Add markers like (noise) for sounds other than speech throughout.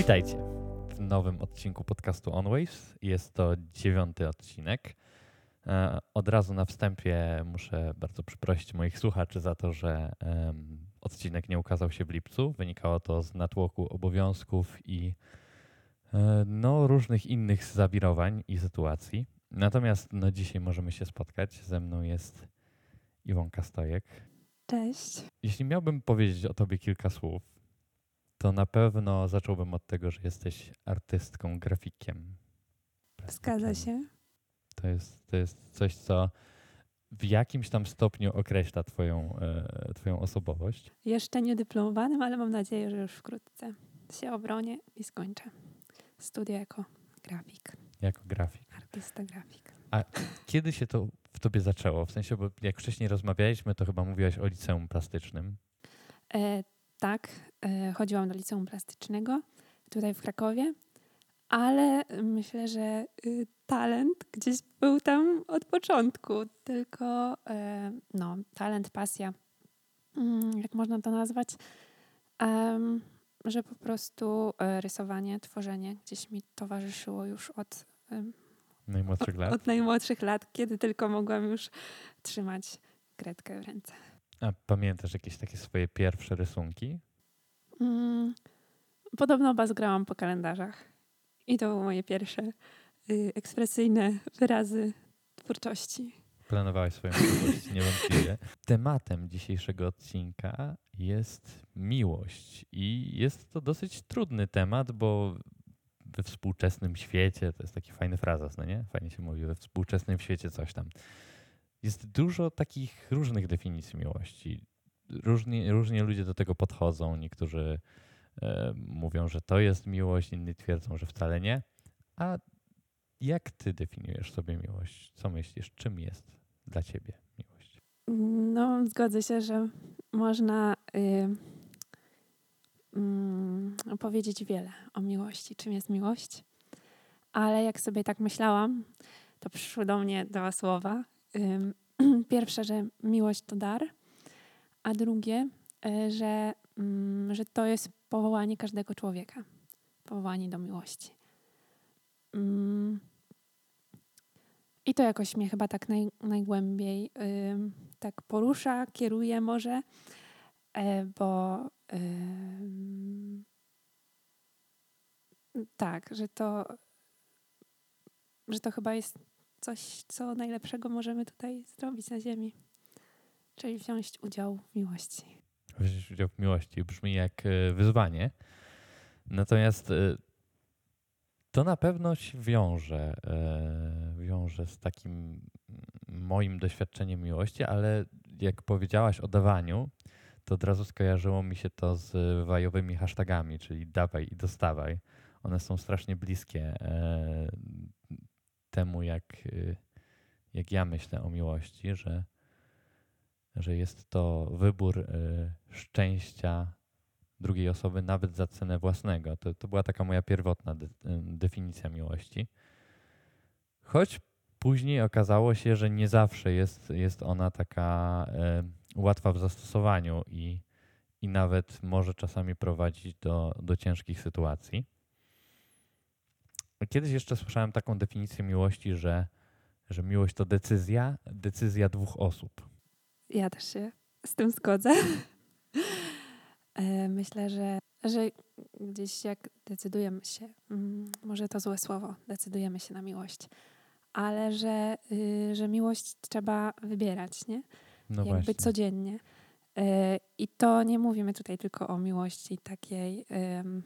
Witajcie w nowym odcinku podcastu OnWaves. Jest to dziewiąty odcinek. E, od razu na wstępie muszę bardzo przeprosić moich słuchaczy za to, że odcinek nie ukazał się w lipcu. Wynikało to z natłoku obowiązków i e, no, różnych innych zawirowań i sytuacji. Natomiast no, dzisiaj możemy się spotkać. Ze mną jest Iwonka Stojek. Cześć. Jeśli miałbym powiedzieć o tobie kilka słów, to na pewno zacząłbym od tego, że jesteś artystką, grafikiem. Zgadza się. To jest, to jest coś, co w jakimś tam stopniu określa twoją, e, twoją osobowość. Jeszcze nie dyplomowanym, ale mam nadzieję, że już wkrótce się obronię i skończę studia jako grafik. Jako grafik. Artysta grafik. A kiedy się to w tobie zaczęło? W sensie, bo jak wcześniej rozmawialiśmy, to chyba mówiłaś o liceum plastycznym. E, tak, e, chodziłam do liceum plastycznego tutaj w Krakowie, ale myślę, że y, talent gdzieś był tam od początku, tylko e, no, talent, pasja, mm, jak można to nazwać, że po prostu e, rysowanie, tworzenie gdzieś mi towarzyszyło już od najmłodszych lat. Od, od najmłodszych lat, kiedy tylko mogłam już trzymać kredkę w ręce. A pamiętasz jakieś takie swoje pierwsze rysunki? Mm, podobno bazgrałam po kalendarzach. I to były moje pierwsze y, ekspresyjne wyrazy twórczości. Planowałaś swoją twórczość, (laughs) niewątpliwie. Tematem dzisiejszego odcinka jest miłość. I jest to dosyć trudny temat, bo we współczesnym świecie, to jest taki fajny frazes, no nie? Fajnie się mówi, we współczesnym świecie coś tam. Jest dużo takich różnych definicji miłości. Różnie, różnie ludzie do tego podchodzą. Niektórzy e, mówią, że to jest miłość, inni twierdzą, że wcale nie. A jak ty definiujesz sobie miłość? Co myślisz, czym jest dla ciebie miłość? No, zgodzę się, że można y, mm, powiedzieć wiele o miłości, czym jest miłość. Ale jak sobie tak myślałam, to przyszły do mnie dwa słowa. (clears throat) Pierwsze, że miłość to dar, a drugie, y, że, mm, że to jest powołanie każdego człowieka. Powołanie do miłości. Mm. I to jakoś mnie chyba tak naj, najgłębiej tak porusza, kieruje może, e, bo tak, że to, że to chyba jest coś, co najlepszego możemy tutaj zrobić na Ziemi. Czyli wziąć udział w miłości. Wziąć udział w miłości brzmi jak e, wyzwanie. Natomiast e, to na pewno się wiąże, e, wiąże z takim moim doświadczeniem miłości, ale jak powiedziałaś o dawaniu, to od razu skojarzyło mi się to z wajowymi hashtagami, czyli dawaj i dostawaj. One są strasznie bliskie temu, jak, e, jak ja myślę o miłości, że, że jest to wybór e, szczęścia drugiej osoby nawet za cenę własnego. To, to była taka moja pierwotna de, definicja miłości. Choć później okazało się, że nie zawsze jest, jest ona taka łatwa w zastosowaniu i, i nawet może czasami prowadzić do, do ciężkich sytuacji. Kiedyś jeszcze słyszałem taką definicję miłości, że, że miłość to decyzja, decyzja dwóch osób. Ja też się z tym zgodzę. (laughs) E, myślę, że, że gdzieś jak decydujemy się, mm, może to złe słowo, decydujemy się na miłość, ale że, y, że miłość trzeba wybierać, nie? No jakby właśnie. codziennie. E, I to nie mówimy tutaj tylko o miłości takiej um,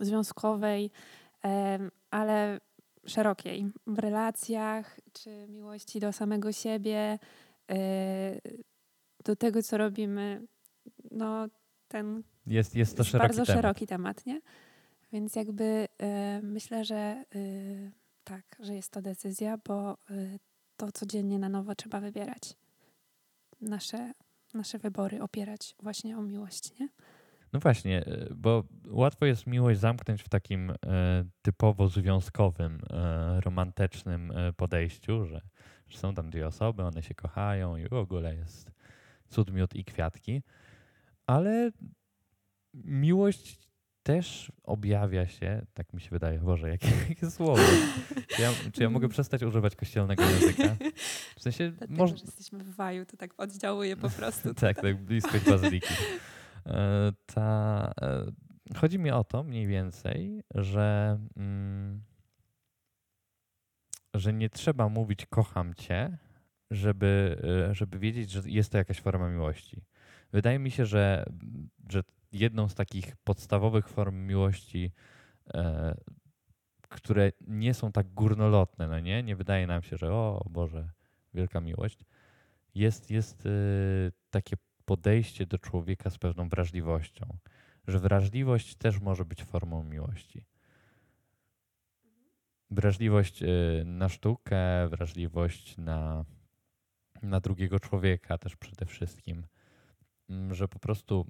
związkowej, ale szerokiej. W relacjach, czy miłości do samego siebie, e, do tego, co robimy. No, ten jest, jest to szeroki bardzo temat. szeroki temat, nie? Więc jakby myślę, że tak, że jest to decyzja, bo to codziennie na nowo trzeba wybierać nasze, nasze wybory opierać właśnie o miłość, nie? No właśnie, e, bo łatwo jest miłość zamknąć w takim e, typowo związkowym, e, romantycznym podejściu, że, że, są tam dwie osoby, one się kochają i w ogóle jest cud, miód i kwiatki. Ale miłość też objawia się, tak mi się wydaje, Boże, jakie, (laughs) jakie słowo. Czy ja, czy ja mogę przestać używać kościelnego języka? W sensie, Dlatego, może... że jesteśmy w waju, to tak oddziałuje po prostu. (laughs) tak, tak, bliskość bazyliki. E, ta, e, chodzi mi o to mniej więcej, że, mm, że nie trzeba mówić kocham cię, żeby, e, żeby wiedzieć, że jest to jakaś forma miłości. Wydaje mi się, że, że jedną z takich podstawowych form miłości, które nie są tak górnolotne, no nie? Nie wydaje nam się, że o Boże, wielka miłość. Jest, jest takie podejście do człowieka z pewną wrażliwością, że wrażliwość też może być formą miłości. Wrażliwość e, na sztukę, wrażliwość na, na drugiego człowieka też przede wszystkim, mm, że po prostu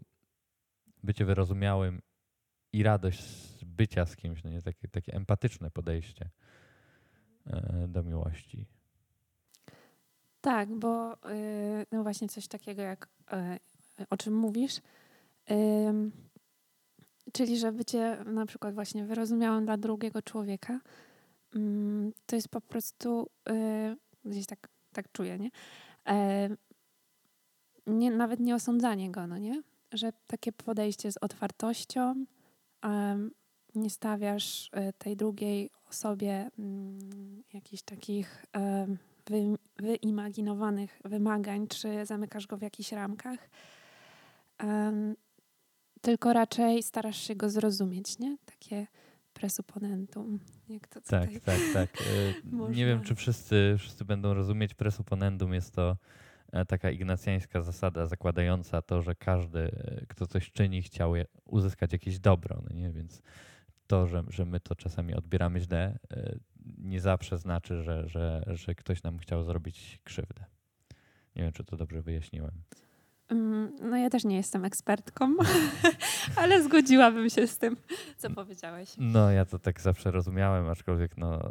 bycie wyrozumiałym i radość z bycia z kimś, no nie? Takie, takie empatyczne podejście e, do miłości. Tak, bo yy, no właśnie coś takiego jak yy, o czym mówisz, czyli że bycie na przykład właśnie wyrozumiałym dla drugiego człowieka, mm, to jest po prostu y, gdzieś tak, tak czuję, nie? nie? Nawet nie osądzanie go, no nie? że takie podejście z otwartością, nie stawiasz tej drugiej osobie um, jakichś takich wy, wyimaginowanych wymagań, czy zamykasz go w jakichś ramkach, tylko raczej starasz się go zrozumieć, nie? Takie presuponentum. Jak to tak, tak, tak. (laughs) E, nie wiem, czy wszyscy, wszyscy będą rozumieć presuponendum. Jest to E, taka ignacjańska zasada zakładająca to, że każdy, e, kto coś czyni, chciał uzyskać jakieś dobro. No nie? Więc to, że, że my to czasami odbieramy źle, nie zawsze znaczy, że, że, że ktoś nam chciał zrobić krzywdę. Nie wiem, czy to dobrze wyjaśniłem. Mm, no ja też nie jestem ekspertką, (laughs) ale zgodziłabym się z tym, co powiedziałeś. No ja to tak zawsze rozumiałem, aczkolwiek no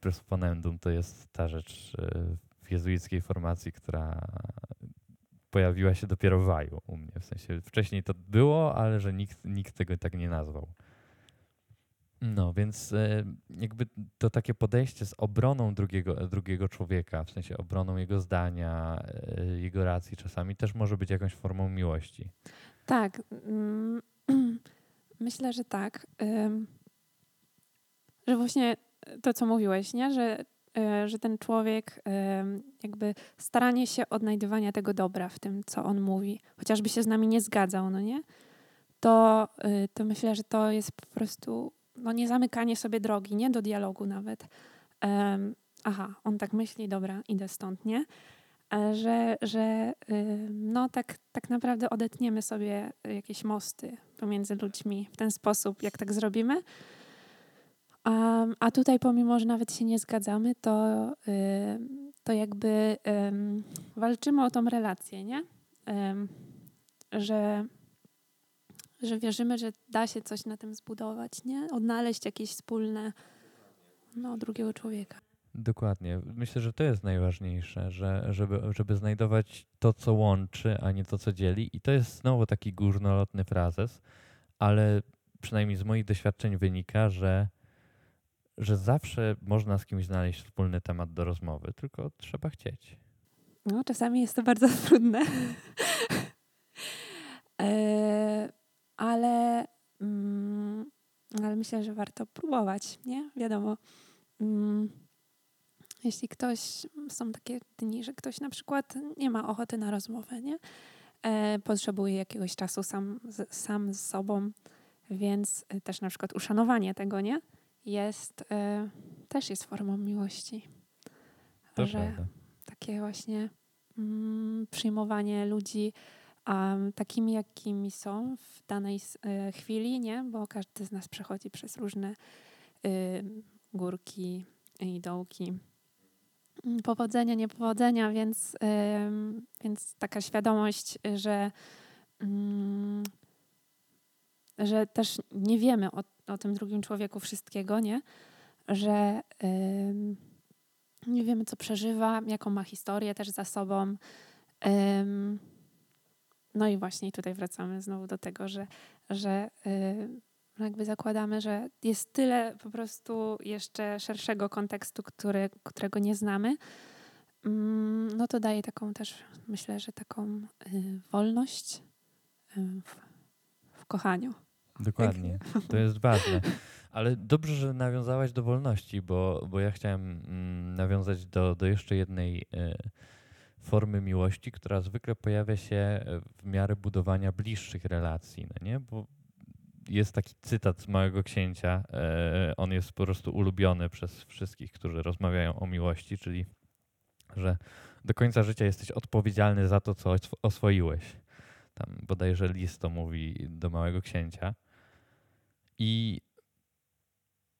presponendum to jest ta rzecz jezuickiej formacji, która pojawiła się dopiero w Waju u mnie. W sensie wcześniej to było, ale że nikt, nikt tego tak nie nazwał. No, więc e, jakby to takie podejście z obroną drugiego, drugiego człowieka, w sensie obroną jego zdania, e, jego racji czasami też może być jakąś formą miłości. Tak. Mm, (clears throat) myślę, że tak. Że właśnie to, co mówiłeś, nie? że E, że ten człowiek jakby staranie się odnajdywania tego dobra w tym, co on mówi, chociażby się z nami nie zgadzał, no nie? To, e, to myślę, że to jest po prostu no nie zamykanie sobie drogi, nie do dialogu nawet. aha, on tak myśli, dobra, idę stąd, nie? Że, że no tak, tak naprawdę odetniemy sobie jakieś mosty pomiędzy ludźmi w ten sposób, jak tak zrobimy, Um, a tutaj, pomimo, że nawet się nie zgadzamy, to, to jakby walczymy o tą relację, nie? że, że wierzymy, że da się coś na tym zbudować, nie? Odnaleźć jakieś wspólne no, drugiego człowieka. Dokładnie. Myślę, że to jest najważniejsze, że, żeby, żeby znajdować to, co łączy, a nie to, co dzieli. I to jest znowu taki górnolotny frazes, ale przynajmniej z moich doświadczeń wynika, że że zawsze można z kimś znaleźć wspólny temat do rozmowy, tylko trzeba chcieć. No, czasami jest to bardzo (laughs) trudne. (laughs) e, ale, mm, ale myślę, że warto próbować, nie? Wiadomo. Mm, jeśli ktoś, są takie dni, że ktoś na przykład nie ma ochoty na rozmowę, nie? E, potrzebuje jakiegoś czasu sam, z, sam z sobą, więc też na przykład uszanowanie tego, nie? jest, y, też jest formą miłości. To że prawda. takie właśnie mm, przyjmowanie ludzi um, takimi, jakimi są w danej y, chwili, nie? Bo każdy z nas przechodzi przez różne y, górki i dołki. Powodzenia, niepowodzenia, więc, więc taka świadomość, że, mm, że też nie wiemy o o tym drugim człowieku wszystkiego, nie? Że nie wiemy, co przeżywa, jaką ma historię też za sobą. No i właśnie tutaj wracamy znowu do tego, że, że yy, jakby zakładamy, że jest tyle po prostu jeszcze szerszego kontekstu, który, którego nie znamy. Mm, no to daje taką też, myślę, że taką y, wolność y, w, w kochaniu. Dokładnie, to jest ważne. Ale dobrze, że nawiązałaś do wolności, bo, bo ja chciałem mm, nawiązać do, do jeszcze jednej y, formy miłości, która zwykle pojawia się w miarę budowania bliższych relacji, no nie? Bo jest taki cytat z Małego Księcia, y, on jest po prostu ulubiony przez wszystkich, którzy rozmawiają o miłości, czyli że do końca życia jesteś odpowiedzialny za to, co oswoiłeś. Tam bodajże list to mówi do Małego Księcia. I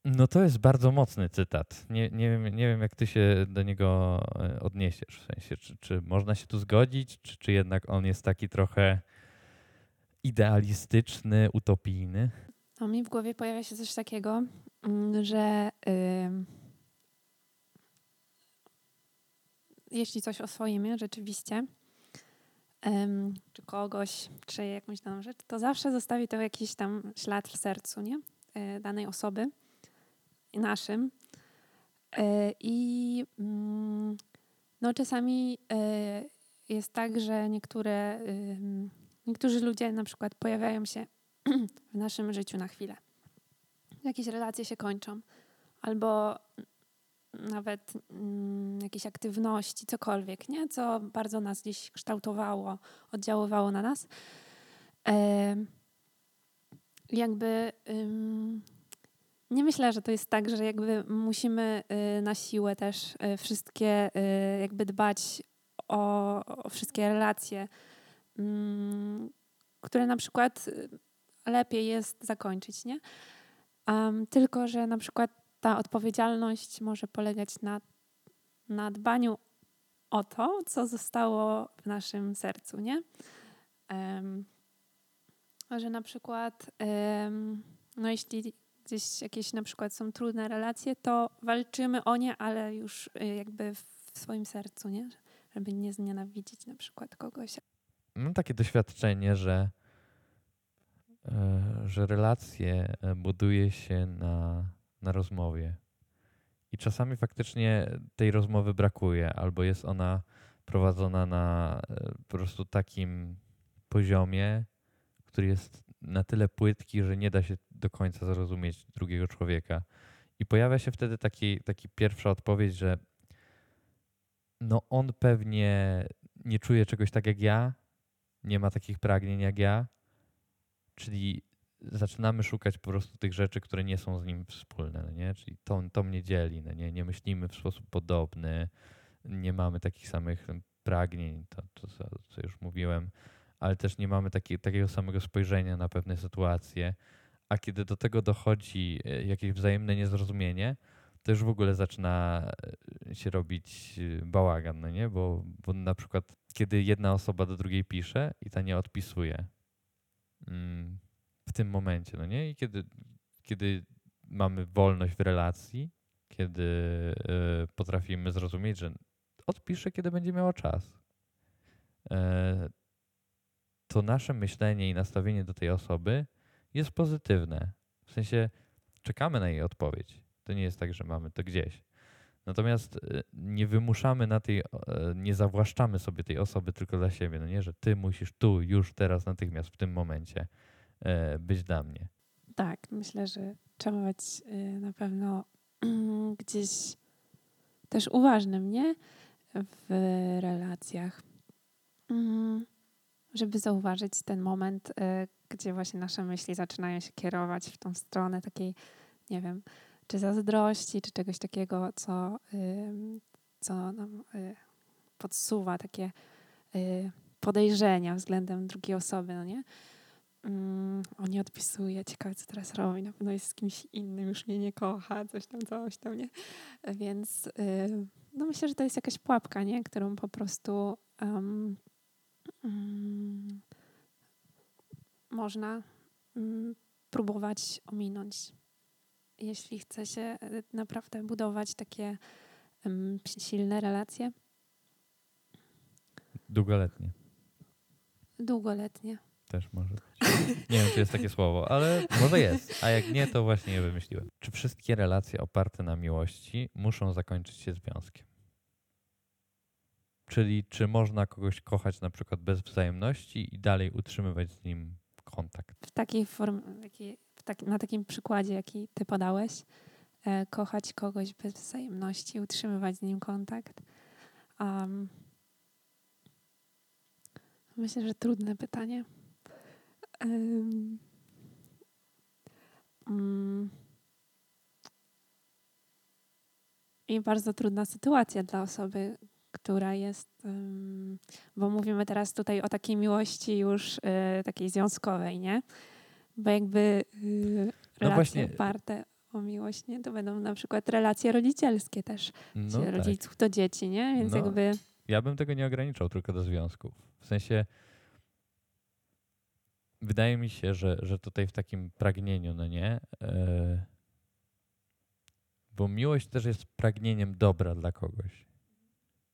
no to jest bardzo mocny cytat. Nie, nie, wiem, nie wiem, jak ty się do niego e, odniesiesz. W sensie, czy, czy można się tu zgodzić, czy, czy jednak on jest taki trochę idealistyczny, utopijny? No, mi w głowie pojawia się coś takiego, mm, że yy, jeśli coś oswoimy rzeczywiście, yy, czy kogoś, czy jakąś daną rzecz, to zawsze zostawi to jakiś tam ślad w sercu nie? Yy, danej osoby naszym. E, I mm, no, czasami e, jest tak, że niektóre, niektórzy ludzie na przykład pojawiają się (clears throat) w naszym życiu na chwilę. Jakieś relacje się kończą, albo nawet mm, jakieś aktywności, cokolwiek, nie? co bardzo nas gdzieś kształtowało, oddziaływało na nas. E, jakby nie myślę, że to jest tak, że jakby musimy y, na siłę też y, wszystkie y, jakby dbać o, o wszystkie relacje, mm, które na przykład lepiej jest zakończyć, nie? Tylko, że na przykład ta odpowiedzialność może polegać na, na dbaniu o to, co zostało w naszym sercu, nie? Um, że na przykład, no jeśli gdzieś jakieś na przykład są trudne relacje, to walczymy o nie, ale już y, jakby w swoim sercu, nie? Żeby nie znienawidzić na przykład kogoś. Mam takie doświadczenie, że, e, że relacje e, buduje się na, na rozmowie. I czasami faktycznie tej rozmowy brakuje, albo jest ona prowadzona na e, po prostu takim poziomie, który jest na tyle płytki, że nie da się do końca zrozumieć drugiego człowieka. I pojawia się wtedy taki, taki pierwsza odpowiedź, że no on pewnie nie czuje czegoś tak jak ja, nie ma takich pragnień jak ja, czyli zaczynamy szukać po prostu tych rzeczy, które nie są z nim wspólne, no nie? czyli to, to mnie dzieli, no nie? nie myślimy w sposób podobny, nie mamy takich samych pragnień, to, to co już mówiłem ale też nie mamy taki, takiego samego spojrzenia na pewne sytuacje. A kiedy do tego dochodzi e, jakieś wzajemne niezrozumienie, to już w ogóle zaczyna e, się robić e, bałagan, no nie? Bo, bo na przykład, kiedy jedna osoba do drugiej pisze i ta nie odpisuje mm, w tym momencie, no nie? I kiedy, kiedy mamy wolność w relacji, kiedy potrafimy zrozumieć, że odpiszę, kiedy będzie miała czas to nasze myślenie i nastawienie do tej osoby jest pozytywne. W sensie czekamy na jej odpowiedź. To nie jest tak, że mamy to gdzieś. Natomiast e, nie wymuszamy na tej, e, nie zawłaszczamy sobie tej osoby tylko dla siebie. No nie, że ty musisz tu, już teraz, natychmiast, w tym momencie e, być dla mnie. Tak, myślę, że trzeba być na pewno (clears throat) gdzieś też uważnym, nie? W relacjach. Mm żeby zauważyć ten moment, y, gdzie właśnie nasze myśli zaczynają się kierować w tą stronę takiej, nie wiem, czy zazdrości, czy czegoś takiego, co, co nam y, podsuwa takie y, podejrzenia względem drugiej osoby, no nie? Mm, on nie odpisuje, ciekawe co teraz robi, na pewno jest z kimś innym, już mnie nie kocha, coś tam, coś tam, nie? Więc no myślę, że to jest jakaś pułapka, nie? Którą po prostu um, można mm, próbować ominąć. Jeśli chce się e, naprawdę budować takie silne relacje. Długoletnie. Długoletnie. Też może być. Nie wiem, czy jest takie słowo, ale może jest. A jak nie, to właśnie je wymyśliłem. Czy wszystkie relacje oparte na miłości muszą zakończyć się związkiem? Czyli czy można kogoś kochać na przykład bez wzajemności i dalej utrzymywać z nim kontakt? W takiej formie, tak, na takim przykładzie, jaki ty podałeś, e, kochać kogoś bez wzajemności, utrzymywać z nim kontakt. Um, myślę, że trudne pytanie. Um, um, I bardzo trudna sytuacja dla osoby, która jest, bo mówimy teraz tutaj o takiej miłości już y, takiej związkowej, nie? Bo jakby y, no relacje no oparte o miłość, nie? To będą na przykład relacje rodzicielskie też, no tak. rodziców do dzieci, nie? Więc no, jakby... Ja bym tego nie ograniczał tylko do związków. W sensie wydaje mi się, że, że tutaj w takim pragnieniu, no nie? Yy, bo miłość też jest pragnieniem dobra dla kogoś.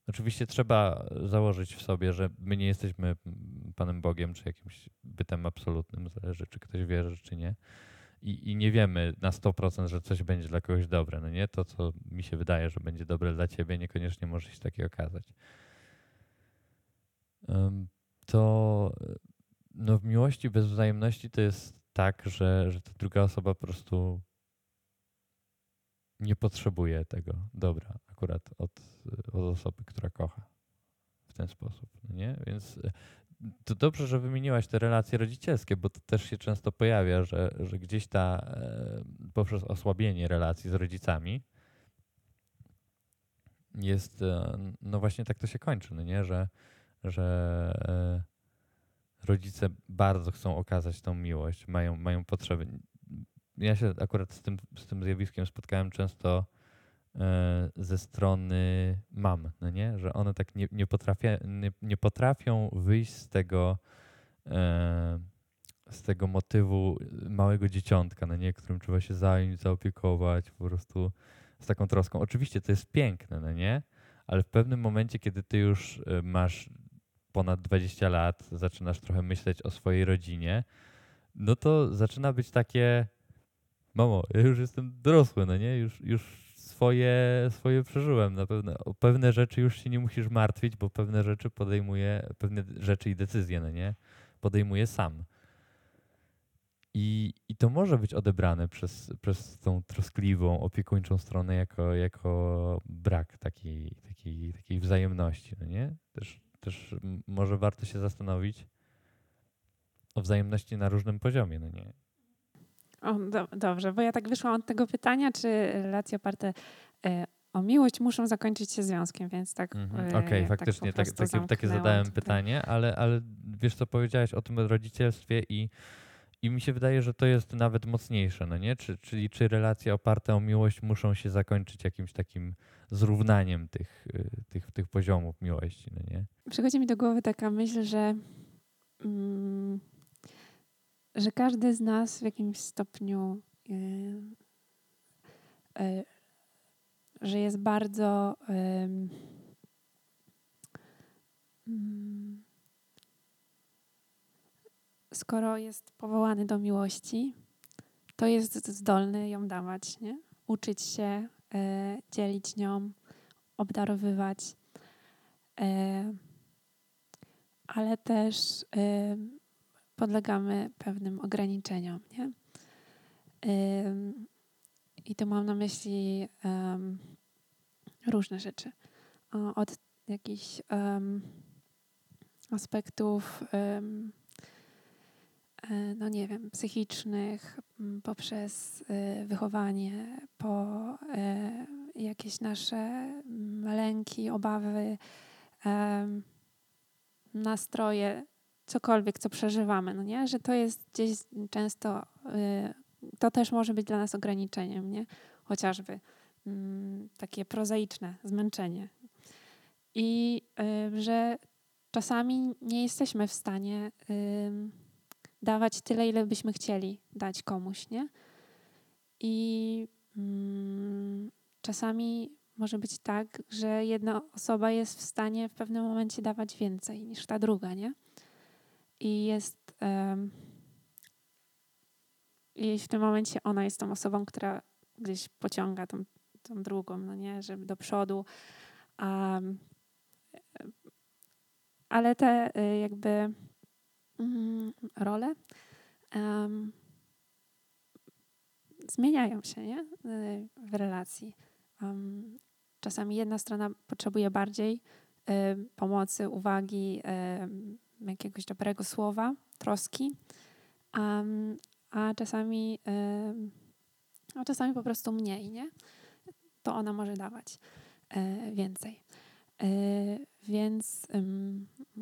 Oczywiście trzeba założyć w sobie, że my nie jesteśmy Panem Bogiem czy jakimś bytem absolutnym, zależy czy ktoś wierzy, czy nie. I, I, nie wiemy na 100%, że coś będzie dla kogoś dobre. No nie to, co mi się wydaje, że będzie dobre dla ciebie, niekoniecznie może się takie okazać. To no w miłości bez wzajemności to jest tak, że, że ta druga osoba po prostu nie potrzebuje tego dobra akurat od, od osoby, która kocha w ten sposób, no nie? Więc e, to dobrze, że wymieniłaś te relacje rodzicielskie, bo to też się często pojawia, że, że gdzieś ta e, poprzez osłabienie relacji z rodzicami jest, e, no właśnie tak to się kończy, no nie? Że, że rodzice bardzo chcą okazać tą miłość, mają, mają potrzeby. Ja się akurat z tym, z tym zjawiskiem spotkałem często E, ze strony mam, no nie? że one tak nie, nie, potrafią, nie, nie potrafią wyjść z tego, e, z tego motywu małego dzieciątka, no nie? którym trzeba się zająć, zaopiekować, po prostu z taką troską. Oczywiście to jest piękne, no nie? ale w pewnym momencie, kiedy ty już e, masz ponad 20 lat, zaczynasz trochę myśleć o swojej rodzinie, no to zaczyna być takie, mamo, ja już jestem dorosły, no nie? Już, już swoje, swoje przeżyłem. Na pewno, o pewne rzeczy już się nie musisz martwić, bo pewne rzeczy podejmuje, pewne rzeczy i decyzje, no nie? Podejmuje sam. I, I to może być odebrane przez, przez tą troskliwą, opiekuńczą stronę jako, jako brak takiej, takiej, takiej wzajemności, no nie? Też, też może warto się zastanowić o wzajemności na różnym poziomie, no nie? O, do, dobrze, bo ja tak wyszłam od tego pytania, czy relacje oparte e, o miłość muszą zakończyć się związkiem, więc tak. E, Okej, okay, tak faktycznie tak, takie, takie zadałem pytanie, ale, ale wiesz co powiedziałeś o tym rodzicielstwie i, i mi się wydaje, że to jest nawet mocniejsze, no nie? Czy, czyli czy relacje oparte o miłość muszą się zakończyć jakimś takim zrównaniem tych, y, tych, tych poziomów miłości, no nie? Przychodzi mi do głowy taka myśl, że mm, że każdy z nas w jakimś stopniu, yy, yy, że jest bardzo yy, skoro jest powołany do miłości, to jest zdolny ją dawać, nie? uczyć się, e, dzielić nią, obdarowywać. E, ale też podlegamy pewnym ograniczeniom. Nie? I tu mam na myśli um, różne rzeczy. Od jakichś um, aspektów, um, no nie wiem, psychicznych, poprzez y, wychowanie, po y, jakieś nasze lęki, obawy, nastroje cokolwiek, co przeżywamy, no nie? Że to jest gdzieś często, y, to też może być dla nas ograniczeniem, nie? Chociażby mm, takie prozaiczne zmęczenie. I y, że czasami nie jesteśmy w stanie y, dawać tyle, ile byśmy chcieli dać komuś, nie? I mm, czasami może być tak, że jedna osoba jest w stanie w pewnym momencie dawać więcej niż ta druga, nie? I jest. Um, I w tym momencie ona jest tą osobą, która gdzieś pociąga tą, tą drugą, no nie, żeby do przodu. Um, ale te y, jakby um, role um, zmieniają się nie? Y, w relacji. czasami jedna strona potrzebuje bardziej y, pomocy, uwagi, jakiegoś dobrego słowa, troski, a czasami, a czasami po prostu mniej, nie? To ona może dawać e, więcej. E, więc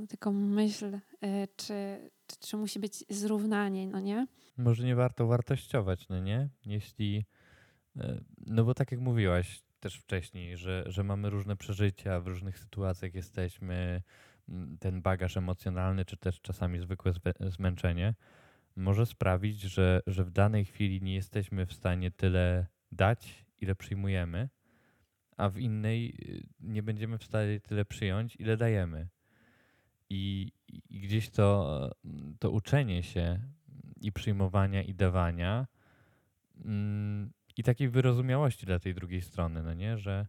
tylko myśl, e, czy, czy, czy, musi być zrównanie, no nie? Może nie warto wartościować, no nie? Jeśli, no bo tak jak mówiłaś też wcześniej, że, że mamy różne przeżycia, w różnych sytuacjach jesteśmy, ten bagaż emocjonalny, czy też czasami zwykłe zmęczenie, może sprawić, że, że w danej chwili nie jesteśmy w stanie tyle dać, ile przyjmujemy, a w innej y, nie będziemy w stanie tyle przyjąć, ile dajemy. I, i gdzieś to, to uczenie się i przyjmowania, i dawania, mm, i takiej wyrozumiałości dla tej drugiej strony, no nie, że,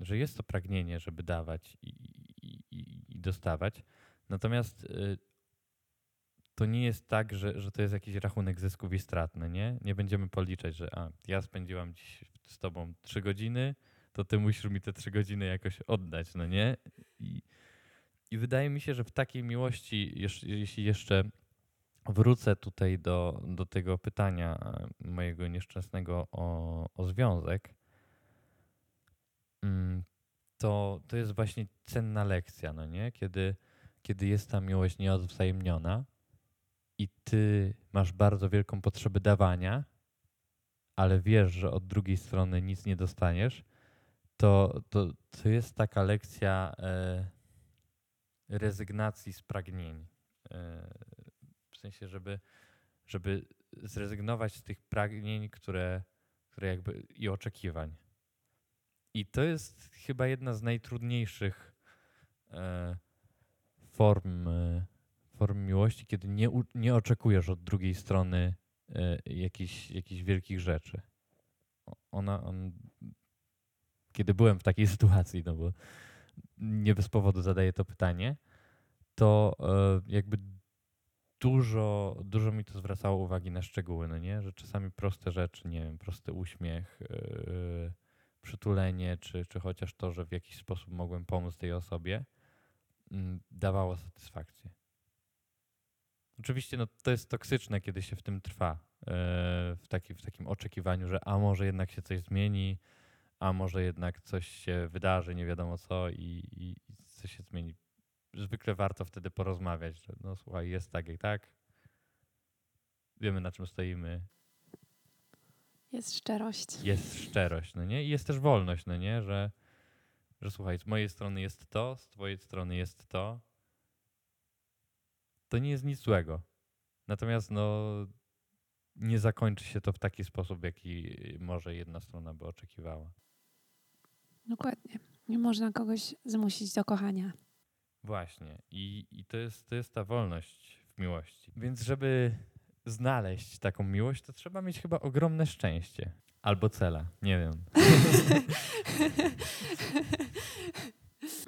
że jest to pragnienie, żeby dawać dostawać. Natomiast y, to nie jest tak, że, że to jest jakiś rachunek zysków i strat, nie? Nie będziemy policzać, że a, ja spędziłam dziś z tobą trzy godziny, to ty musisz mi te trzy godziny jakoś oddać, no nie? I, i wydaje mi się, że w takiej miłości, jeśli jeszcze wrócę tutaj do, do tego pytania e, mojego nieszczęsnego o, o związek, mm, to, to jest właśnie cenna lekcja, no nie? Kiedy, kiedy jest ta miłość nieodwzajemniona i ty masz bardzo wielką potrzebę dawania, ale wiesz, że od drugiej strony nic nie dostaniesz, to, to, to jest taka lekcja e, rezygnacji z pragnień. E, w sensie, żeby, żeby zrezygnować z tych pragnień, które, które jakby i oczekiwań. I to jest chyba jedna z najtrudniejszych e, form, e, form miłości, kiedy nie, nie oczekujesz od drugiej strony e, jakichś, jakichś wielkich rzeczy. Ona, on, kiedy byłem w takiej (laughs) sytuacji, no bo nie bez powodu zadaję to pytanie, to jakby dużo, dużo mi to zwracało uwagi na szczegóły, no nie? Że czasami proste rzeczy, nie wiem, prosty uśmiech, yy, przytulenie, czy, czy chociaż to, że w jakiś sposób mogłem pomóc tej osobie, yy, dawało satysfakcję. Oczywiście no, to jest toksyczne, kiedy się w tym trwa, yy, w, taki, w takim oczekiwaniu, że a może jednak się coś zmieni, a może jednak coś się wydarzy, nie wiadomo co i, i, i coś się zmieni zwykle warto wtedy porozmawiać, że no słuchaj, jest tak i tak. Wiemy na czym stoimy. Jest szczerość. Jest szczerość, no nie? I jest też wolność, no nie? Że, że słuchaj, z mojej strony jest to, z twojej strony jest to. To nie jest nic złego. Natomiast no nie zakończy się to w taki sposób, jaki może jedna strona by oczekiwała. Dokładnie. Nie można kogoś zmusić do kochania. Właśnie. I, i to, jest, to jest ta wolność w miłości. Więc żeby znaleźć taką miłość, to trzeba mieć chyba ogromne szczęście. Albo cela, nie wiem. (laughs)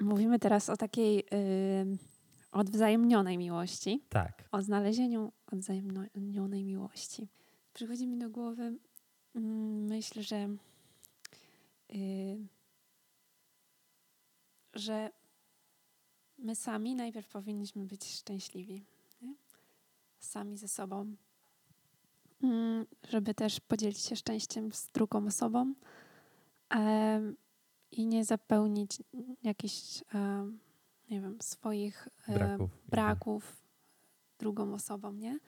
Mówimy teraz o takiej yy, odwzajemnionej miłości. Tak. O znalezieniu odwzajemnionej miłości. Przychodzi mi do głowy yy, myśl, że, yy, że my sami najpierw powinniśmy być szczęśliwi. Nie? Sami ze sobą. Mm, żeby też podzielić się szczęściem z drugą osobą i nie zapełnić jakichś, nie wiem, swoich braków, braków drugą osobą, nie?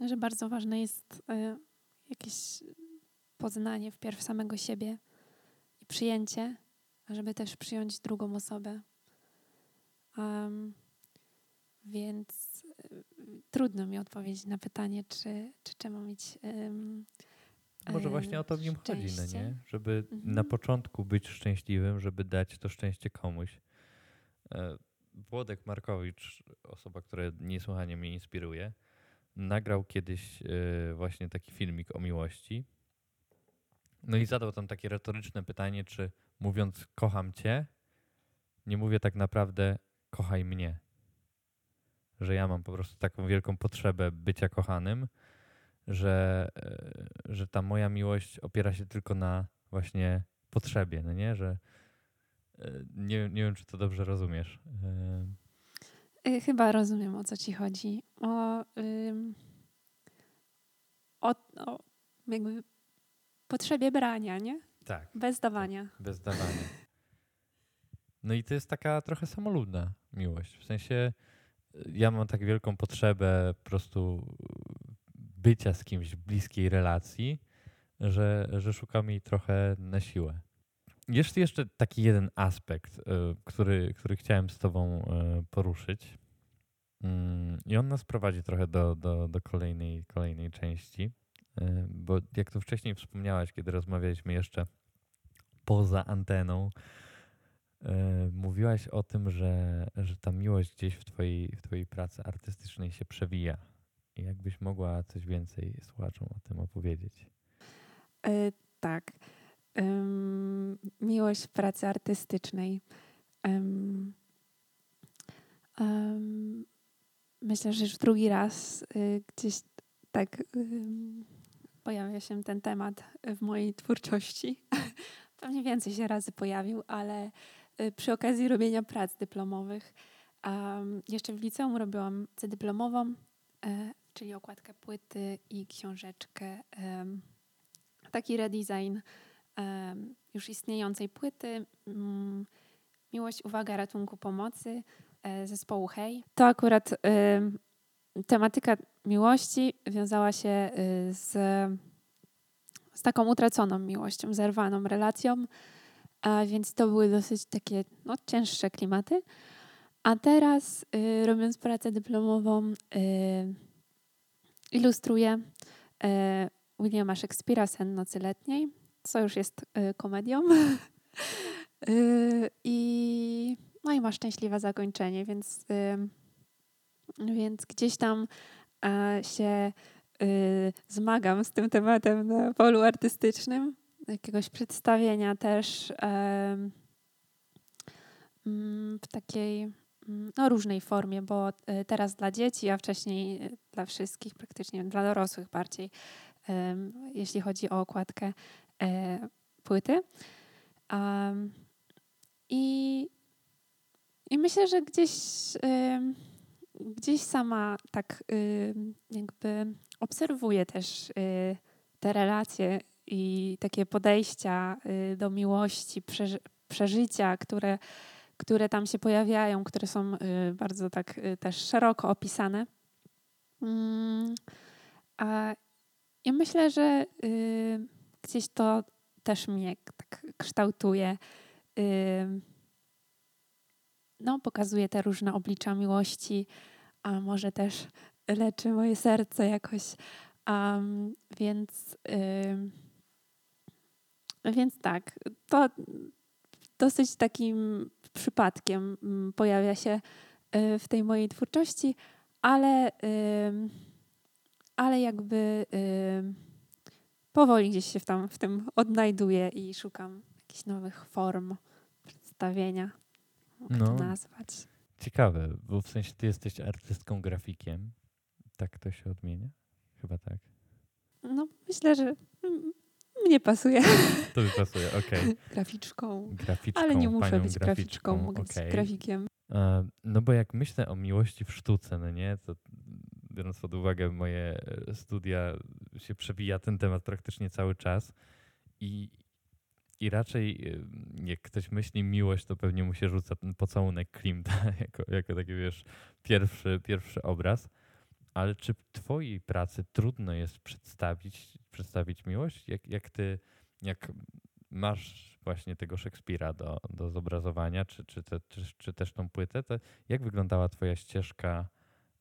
że bardzo ważne jest e, jakieś poznanie wpierw samego siebie i przyjęcie żeby też przyjąć drugą osobę. Um, więc y, trudno mi odpowiedzieć na pytanie, czy, czy trzeba mieć. Um, Może właśnie o to w nim chodzi, no nie? Żeby mhm. na początku być szczęśliwym, żeby dać to szczęście komuś. E, Włodek Markowicz, osoba, która niesłychanie mnie inspiruje, nagrał kiedyś e, właśnie taki filmik o miłości. No i zadał tam takie retoryczne pytanie, czy mówiąc kocham cię, nie mówię tak naprawdę kochaj mnie. Że ja mam po prostu taką wielką potrzebę bycia kochanym, że, e, że ta moja miłość opiera się tylko na właśnie potrzebie, no nie? Że e, nie, nie wiem, czy to dobrze rozumiesz. E, chyba rozumiem, o co ci chodzi. O, ym, o, o jakby potrzebie brania, nie? Tak. Bez dawania. Bez dawania. No i to jest taka trochę samolubna miłość. W sensie ja mam tak wielką potrzebę po prostu bycia z kimś w bliskiej relacji, że, że szukam jej trochę na siłę. Jest jeszcze taki jeden aspekt, y, który, który chciałem z Tobą y, poruszyć. Mm, I on nas prowadzi trochę do, do, do kolejnej, kolejnej części, y, bo jak tu wcześniej wspomniałaś, kiedy rozmawialiśmy jeszcze poza anteną, mówiłaś o tym, że, że ta miłość gdzieś w twojej, w twojej pracy artystycznej się przewija. Jakbyś mogła coś więcej słuchaczom o tym opowiedzieć? Yy, tak. Miłość w pracy artystycznej. Myślę, że już drugi raz y, gdzieś tak pojawia się ten temat w mojej twórczości. (laughs) Pewnie więcej się razy pojawił, ale przy okazji robienia prac dyplomowych. jeszcze w liceum robiłam C dyplomową, e, czyli okładkę płyty i książeczkę. Taki redesign już istniejącej płyty. Mm, Miłość, uwaga, ratunku, pomocy e, zespołu Hej. To akurat tematyka miłości wiązała się y, z, z taką utraconą miłością, zerwaną relacją, a więc to były dosyć takie no, cięższe klimaty. A teraz, y, robiąc pracę dyplomową, y, ilustruje e, Williama Shakespeare'a Sen nocy letniej, co już jest e, komedią. E, (laughs) I, no i ma szczęśliwe zakończenie, więc, więc gdzieś tam się zmagam z tym tematem na polu artystycznym. Jakiegoś przedstawienia też mm, w takiej Mm, no, różnej formie, bo e, teraz dla dzieci, a wcześniej e, dla wszystkich, praktycznie dla dorosłych bardziej, jeśli chodzi o okładkę e, płyty. I, i myślę, że gdzieś, gdzieś sama tak jakby obserwuję też te relacje i takie podejścia do miłości, przeżycia, które które tam się pojawiają, które są y, bardzo tak y, też szeroko opisane. Mm, a ja myślę, że y, gdzieś to też mnie tak kształtuje. No, pokazuje te różne oblicza miłości, a może też leczy moje serce jakoś. Um, więc, więc tak, to dosyć takim przypadkiem mm, pojawia się y, w tej mojej twórczości, ale, ale jakby powoli gdzieś się w, tam, w tym odnajduję i szukam jakichś nowych form przedstawienia, jak no, to nazwać. Ciekawe, bo w sensie ty jesteś artystką grafikiem. Tak to się odmienia? Chyba tak. No, myślę, że mm, mnie pasuje. (laughs) To mi pasuje, okej. Okay. Graficzką. Graficzką. Ale nie muszę być graficzką, mogę okay. być grafikiem. E, no bo jak myślę o miłości w sztuce, no nie, to biorąc pod uwagę moje e, studia, się przewija ten temat praktycznie cały czas i, i raczej e, jak ktoś myśli miłość, to pewnie mu się rzuca ten pocałunek Klimta (laughs) jako, jako taki, wiesz, pierwszy, pierwszy obraz. Ale czy w twojej pracy trudno jest przedstawić, przedstawić miłość? Jak, jak ty, jak masz właśnie tego Szekspira do, do zobrazowania, czy, czy, te, czy, czy też tą płytę, to jak wyglądała twoja ścieżka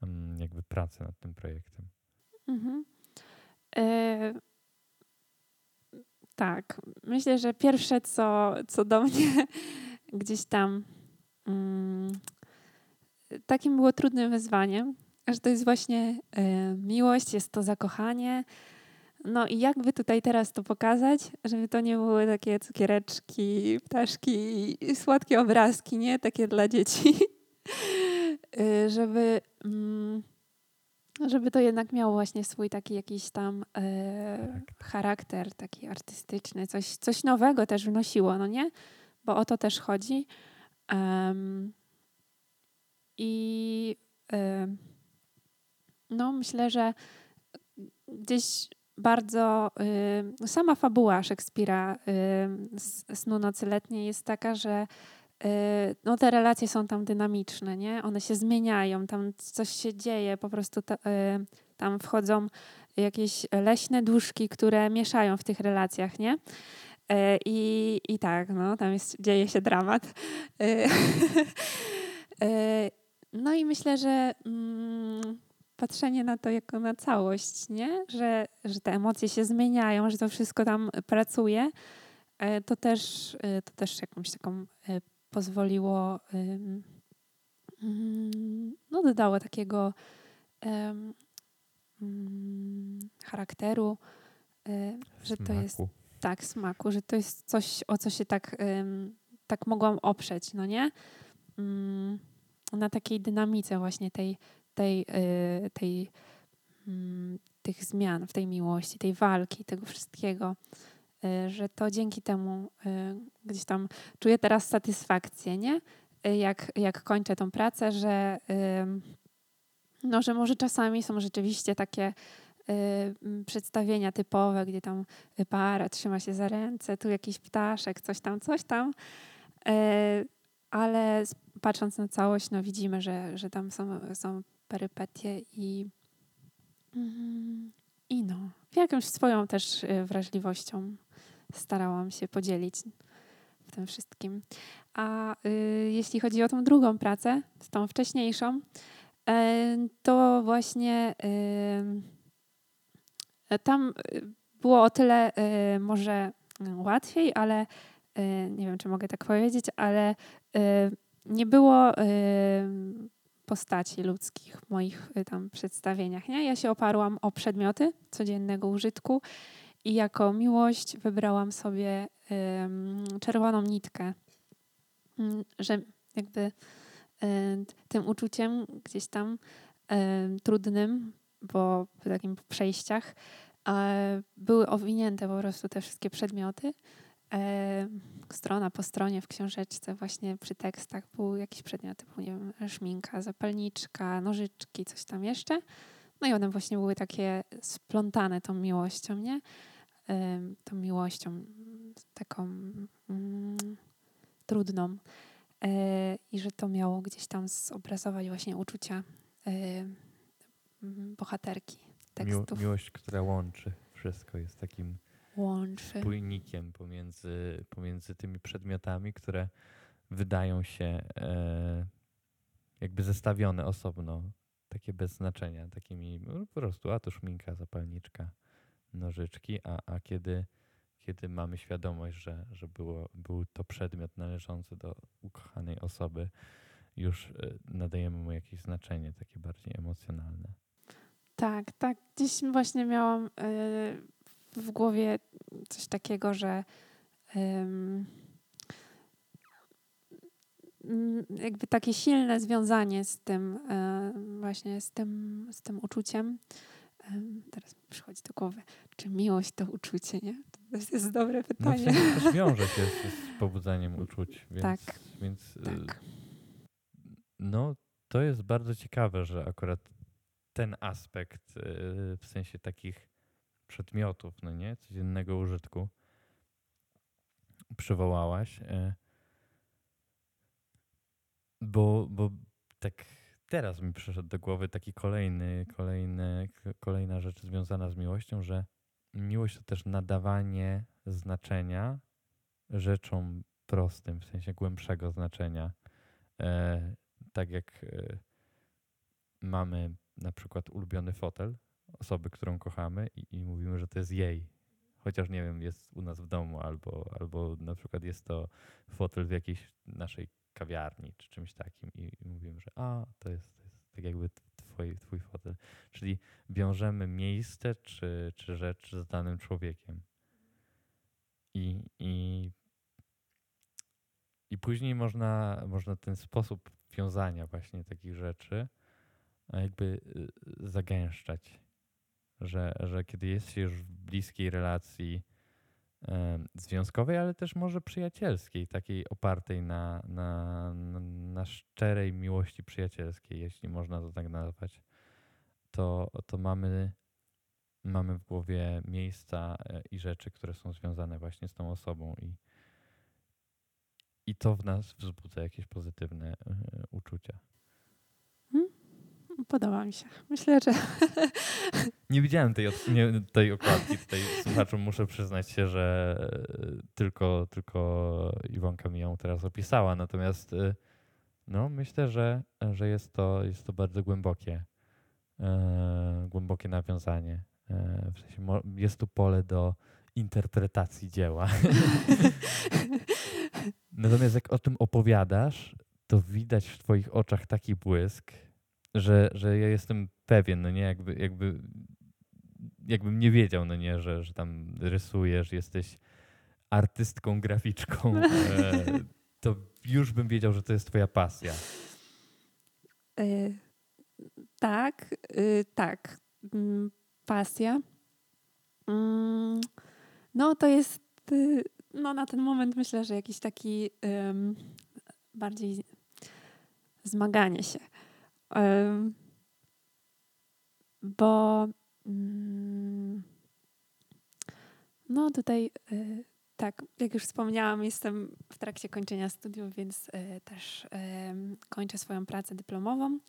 um, jakby pracy nad tym projektem? Mhm. E, tak. Myślę, że pierwsze, co, co do mnie gdzieś tam mm, takim było trudnym wyzwaniem, że to jest właśnie y, miłość, jest to zakochanie. No i jakby tutaj teraz to pokazać, żeby to nie były takie cukiereczki, ptaszki i słodkie obrazki, nie? Takie dla dzieci. (laughs) y, żeby... Mm, żeby to jednak miało właśnie swój taki jakiś tam e, charakter taki artystyczny, coś, coś nowego też wnosiło, no nie? Bo o to też chodzi. Um, I no myślę, że gdzieś bardzo y, sama fabuła Szekspira y, Snu Nocy Letniej jest taka, że y, no te relacje są tam dynamiczne, nie? One się zmieniają, tam coś się dzieje, po prostu ta, y, tam wchodzą jakieś leśne duszki, które mieszają w tych relacjach, nie? Y, I, I tak, no, tam jest, dzieje się dramat. (laughs) No i myślę, że mm, patrzenie na to jako na całość, nie? Że, że te emocje się zmieniają, że to wszystko tam pracuje, to też, to też jakąś taką pozwoliło, mm, no dodało takiego um, charakteru, że to jest tak, smaku, że to jest coś, o co się tak, tak mogłam oprzeć, no nie? Mm, na takiej dynamice właśnie tej, tej, y, tej, mm, tych zmian w tej miłości, tej walki, tego wszystkiego. Y, że to dzięki temu y, gdzieś tam czuję teraz satysfakcję, nie? Jak, jak kończę tą pracę, że, no, że może czasami są rzeczywiście takie przedstawienia typowe, gdzie tam para trzyma się za ręce, tu jakiś ptaszek, coś tam, coś tam. Ale patrząc na całość, no widzimy, że, że tam są, są perypetie i, mm, i no, jakąś swoją też wrażliwością starałam się podzielić w tym wszystkim. A y, jeśli chodzi o tą drugą pracę, tą wcześniejszą, y, to właśnie y, tam było o tyle y, może łatwiej, ale y, nie wiem, czy mogę tak powiedzieć, ale y, nie było postaci ludzkich w moich tam przedstawieniach. Nie? Ja się oparłam o przedmioty codziennego użytku i jako miłość wybrałam sobie czerwoną nitkę, mm, że jakby tym uczuciem gdzieś tam trudnym, bo w takim przejściach były owinięte po prostu te wszystkie przedmioty. Strona po stronie w książeczce, właśnie przy tekstach były jakieś przedmioty, typu, nie wiem, szminka, zapalniczka, nożyczki, coś tam jeszcze. No i one właśnie były takie splątane tą miłością, nie? tą miłością taką mm, trudną e, i że to miało gdzieś tam zobrazować właśnie uczucia e, bohaterki tekstów. miłość, która łączy wszystko, jest takim łączy. spójnikiem pomiędzy, pomiędzy tymi przedmiotami, które wydają się e, jakby zestawione osobno, takie bez znaczenia, takimi no, po prostu, a to szminka, zapalniczka, nożyczki, a, a kiedy, kiedy mamy świadomość, że, że było, był to przedmiot należący do ukochanej osoby, już y, nadajemy mu jakieś znaczenie takie bardziej emocjonalne. Tak, tak. Dziś właśnie miałam y, w głowie coś takiego, że jakby takie silne związanie z tym, e, właśnie z tym, z tym uczuciem teraz mi przychodzi do głowy, czy miłość to uczucie, nie? To jest dobre no, pytanie. No, też (laughs) wiąże się z, z pobudzeniem uczuć, więc, tak, więc y, tak. no to jest bardzo ciekawe, że akurat ten aspekt y, w sensie takich przedmiotów, no nie, codziennego użytku przywołałaś, y, bo, bo tak teraz mi przyszedł do głowy taki kolejny, kolejny, kolejna rzecz związana z miłością, że miłość to też nadawanie znaczenia rzeczom prostym, w sensie głębszego znaczenia. E, tak jak e, mamy na przykład ulubiony fotel osoby, którą kochamy i, i, mówimy, że to jest jej. Chociaż nie wiem, jest u nas w domu, albo, albo na przykład jest to fotel w jakiejś naszej kawiarni czy czymś takim i, i mówimy, że a, to jest, to jest tak jakby twój, twój fotel. Czyli wiążemy miejsce czy, czy rzecz z danym człowiekiem. I, i, i później można, można ten sposób wiązania właśnie takich rzeczy jakby y, zagęszczać. Że, że kiedy jest się już w bliskiej relacji związkowej, ale też może przyjacielskiej, takiej opartej na, na, na szczerej miłości przyjacielskiej, jeśli można to tak nazwać, to, to mamy, mamy w głowie miejsca e, i rzeczy, które są związane właśnie z tą osobą i, i to w nas wzbudza jakieś pozytywne e, uczucia. Podoba mi się. Myślę, że. (laughs) Nie widziałem tej, nie, tej okładki. Tutaj słuchaczom muszę przyznać się, że e, tylko, tylko Iwonka mi ją teraz opisała. Natomiast e, no, myślę, że, że jest, to, jest to bardzo głębokie, e, głębokie nawiązanie. E, w sensie jest tu pole do interpretacji dzieła. (laughs) Natomiast jak o tym opowiadasz, to widać w Twoich oczach taki błysk, że, że ja jestem pewien, no nie, jakby, jakby jakbym nie wiedział, no nie, że, że tam rysujesz, jesteś artystką, graficzką, (laughs) e, to już bym wiedział, że to jest twoja pasja. E, tak, e, tak. Mm, pasja. Mm, no to jest, y, no na ten moment myślę, że jakiś taki bardziej zmaganie się bo mm, no tutaj y, tak, jak już wspomniałam, jestem w trakcie kończenia studiów, więc y, też kończę swoją pracę dyplomową.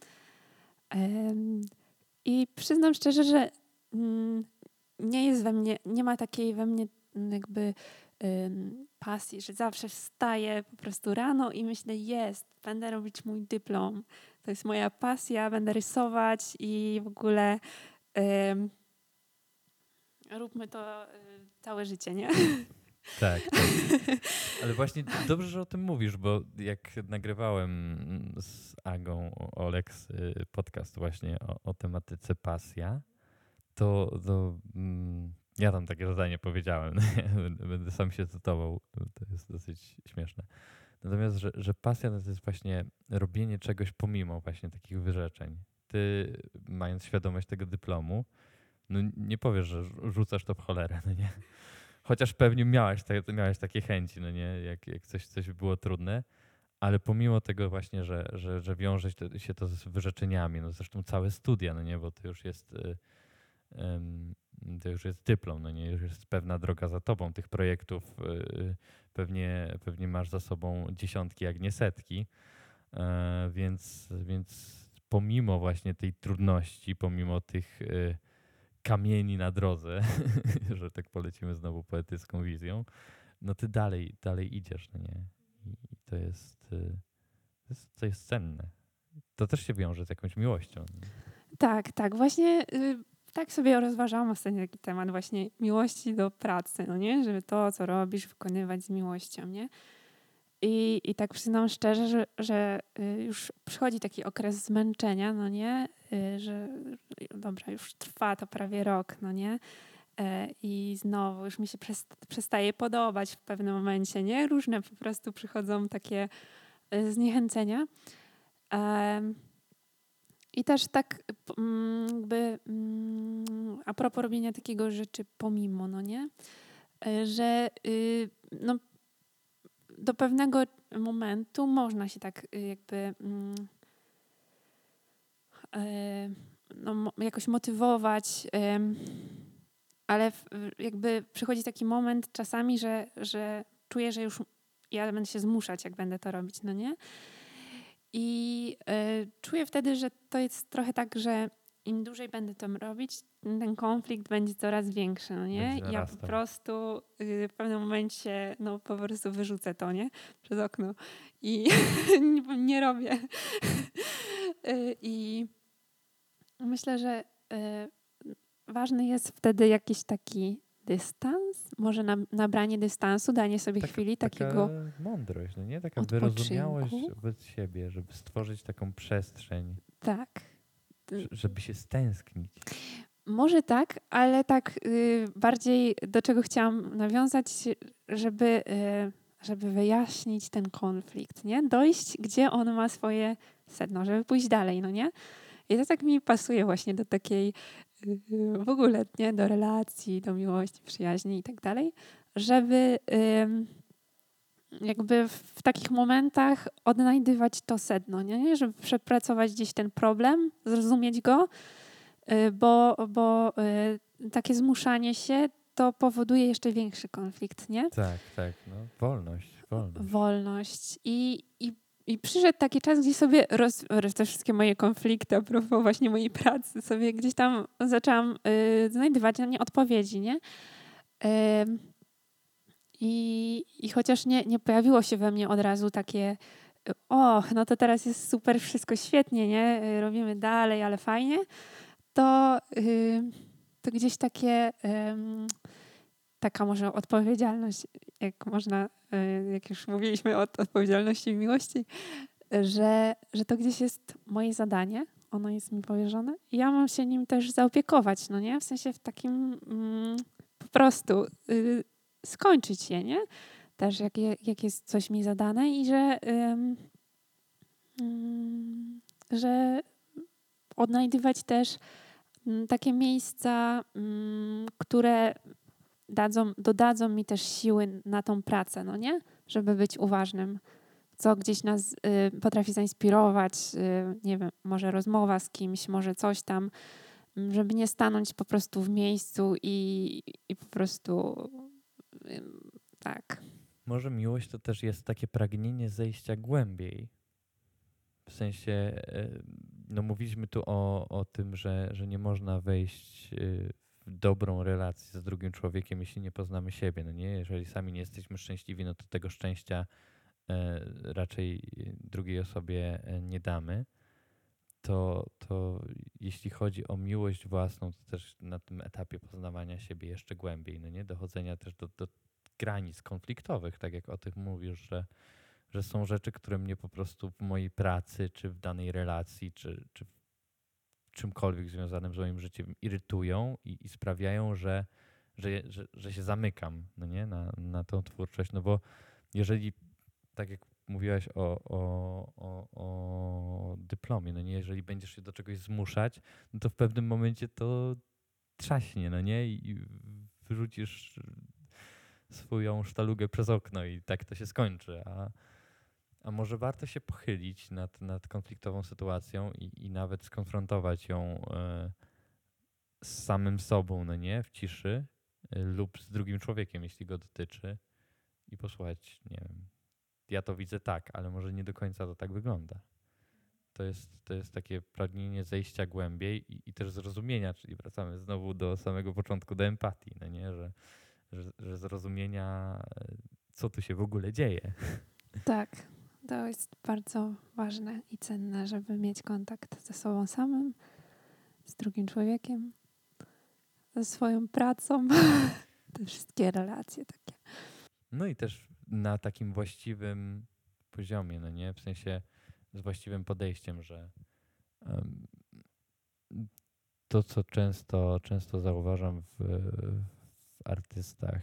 I przyznam szczerze, że mm, nie jest we mnie, nie ma takiej we mnie jakby pasji, że zawsze wstaję po prostu rano i myślę, jest, będę robić mój dyplom. To jest moja pasja, będę rysować i w ogóle róbmy to y, całe życie, nie? Tak, tak. (laughs) Ale właśnie dobrze, że o tym mówisz, bo jak nagrywałem z Agą Olex y, podcast właśnie o, o tematyce pasja, to, to mm, ja tam takie zadanie powiedziałem. (laughs) Będę sam się cytował. To jest dosyć śmieszne. Natomiast, że, że pasja to jest właśnie robienie czegoś pomimo właśnie takich wyrzeczeń. Ty, mając świadomość tego dyplomu, no nie powiesz, że rzucasz to w cholerę, no nie? Chociaż pewnie miałeś, te, miałeś takie chęci, no nie? Jak, jak coś, coś było trudne, ale pomimo tego właśnie, że, że, że wiąże się to z wyrzeczeniami, no zresztą całe studia, no nie? Bo to już jest... Y, to już jest dyplom, no nie, już jest pewna droga za tobą. Tych projektów y, pewnie, pewnie masz za sobą dziesiątki, jak nie setki. E, więc, więc pomimo właśnie tej trudności, pomimo tych y, kamieni na drodze, (laughs) że tak polecimy znowu poetycką wizją, no ty dalej, dalej idziesz, no nie? I to jest, y, to jest, to jest cenne. To też się wiąże z jakąś miłością. Tak, tak. Właśnie tak sobie rozważałam ostatnio taki temat właśnie miłości do pracy, no nie? Żeby to, co robisz, wykonywać z miłością, nie? I, i tak przyznam szczerze, że, że y, już przychodzi taki okres zmęczenia, no nie? Y, że dobra, już trwa to prawie rok, no nie? E, I znowu już mi się przestaje podobać w pewnym momencie, nie? Różne po prostu przychodzą takie y, zniechęcenia. I też tak mm, jakby mm, a propos robienia takiego rzeczy pomimo, no nie? E, że y, no, do pewnego momentu można się tak y, jakby mm, e, no, jakoś motywować, ale jakby przychodzi taki moment czasami, że, że czuję, że już ja będę się zmuszać, jak będę to robić, no nie? I y, czuję wtedy, że to jest trochę tak, że im dłużej będę to robić, ten konflikt będzie coraz większy, no nie? Ja po prostu y, w pewnym momencie no po prostu wyrzucę to, nie? Przez okno i (laughs) nie, nie, robię. (laughs) y, I myślę, że y, ważny jest wtedy jakiś taki dystans, może na, nabranie dystansu, danie sobie chwili taka takiego. mądrość, no nie? Taka odpoczynku. wyrozumiałość wobec siebie, żeby stworzyć taką przestrzeń, Tak. żeby się stęsknić. Może tak, ale tak y, bardziej do czego chciałam nawiązać, żeby, y, żeby wyjaśnić ten konflikt, nie? Dojść, gdzie on ma swoje sedno, żeby pójść dalej, no nie? I to tak mi pasuje właśnie do takiej w ogóle, nie? Do relacji, do miłości, przyjaźni i tak dalej, żeby jakby w, w takich momentach odnajdywać to sedno, nie? Żeby przepracować gdzieś ten problem, zrozumieć go, y, bo, bo y, takie zmuszanie się to powoduje jeszcze większy konflikt, nie? Tak, tak, no. Wolność, wolność. Wolność. I, i, i przyszedł taki czas, gdzie sobie roz, te wszystkie moje konflikty, a propos właśnie mojej pracy, sobie gdzieś tam zaczęłam y, znajdywać na nie odpowiedzi, nie? I, I chociaż nie, nie pojawiło się we mnie od razu takie y, o, no to teraz jest super, wszystko świetnie, nie? Y, Robimy dalej, ale fajnie, to, y, to gdzieś takie taka może odpowiedzialność, jak można, jak już mówiliśmy o odpowiedzialności i miłości, że, że to gdzieś jest moje zadanie, ono jest mi powierzone i ja mam się nim też zaopiekować, no nie? W sensie w takim mm, po prostu y, skończyć je, nie? Też jak, jak jest coś mi zadane i że, ym, że odnajdywać też mm, takie miejsca, mm, które dadzą, dodadzą mi też siły na tą pracę, no nie? Żeby być uważnym. Co gdzieś nas y, potrafi zainspirować, y, nie wiem, może rozmowa z kimś, może coś tam, żeby nie stanąć po prostu w miejscu i, i po prostu y, tak. Może miłość to też jest takie pragnienie zejścia głębiej. W sensie, e, no mówiliśmy tu o, o tym, że, że nie można wejść w dobrą relację z drugim człowiekiem, jeśli nie poznamy siebie. No nie? Jeżeli sami nie jesteśmy szczęśliwi, no to tego szczęścia e, raczej drugiej osobie e, nie damy. To, to jeśli chodzi o miłość własną, to też na tym etapie poznawania siebie jeszcze głębiej, no nie? Dochodzenia też do, do granic konfliktowych, tak jak o tych mówisz, że, że są rzeczy, które mnie po prostu w mojej pracy, czy w danej relacji, czy, czy w czymkolwiek związanym z moim życiem irytują i, i sprawiają, że, że, że, że się zamykam no nie? Na, na tą twórczość. No bo jeżeli, tak jak mówiłaś o, o, o, o dyplomie, no nie, jeżeli będziesz się do czegoś zmuszać, no to w pewnym momencie to trzaśnie, no nie? I wyrzucisz swoją sztalugę przez okno i tak to się skończy. A, a może warto się pochylić nad, nad konfliktową sytuacją i, i nawet skonfrontować ją e, z samym sobą, no nie, w ciszy e, lub z drugim człowiekiem, jeśli go dotyczy i posłuchać, nie wiem, ja to widzę tak, ale może nie do końca to tak wygląda. To jest, to jest takie pragnienie zejścia głębiej i, i też zrozumienia, czyli wracamy znowu do samego początku, do empatii, no nie, że, że, że zrozumienia, e, co tu się w ogóle dzieje. Tak, to jest bardzo ważne i cenne, żeby mieć kontakt ze sobą samym, z drugim człowiekiem, ze swoją pracą. (laughs) Te wszystkie relacje takie. No i też na takim właściwym poziomie, no nie? W sensie z właściwym podejściem, że em, to, co często, często zauważam w, w artystach,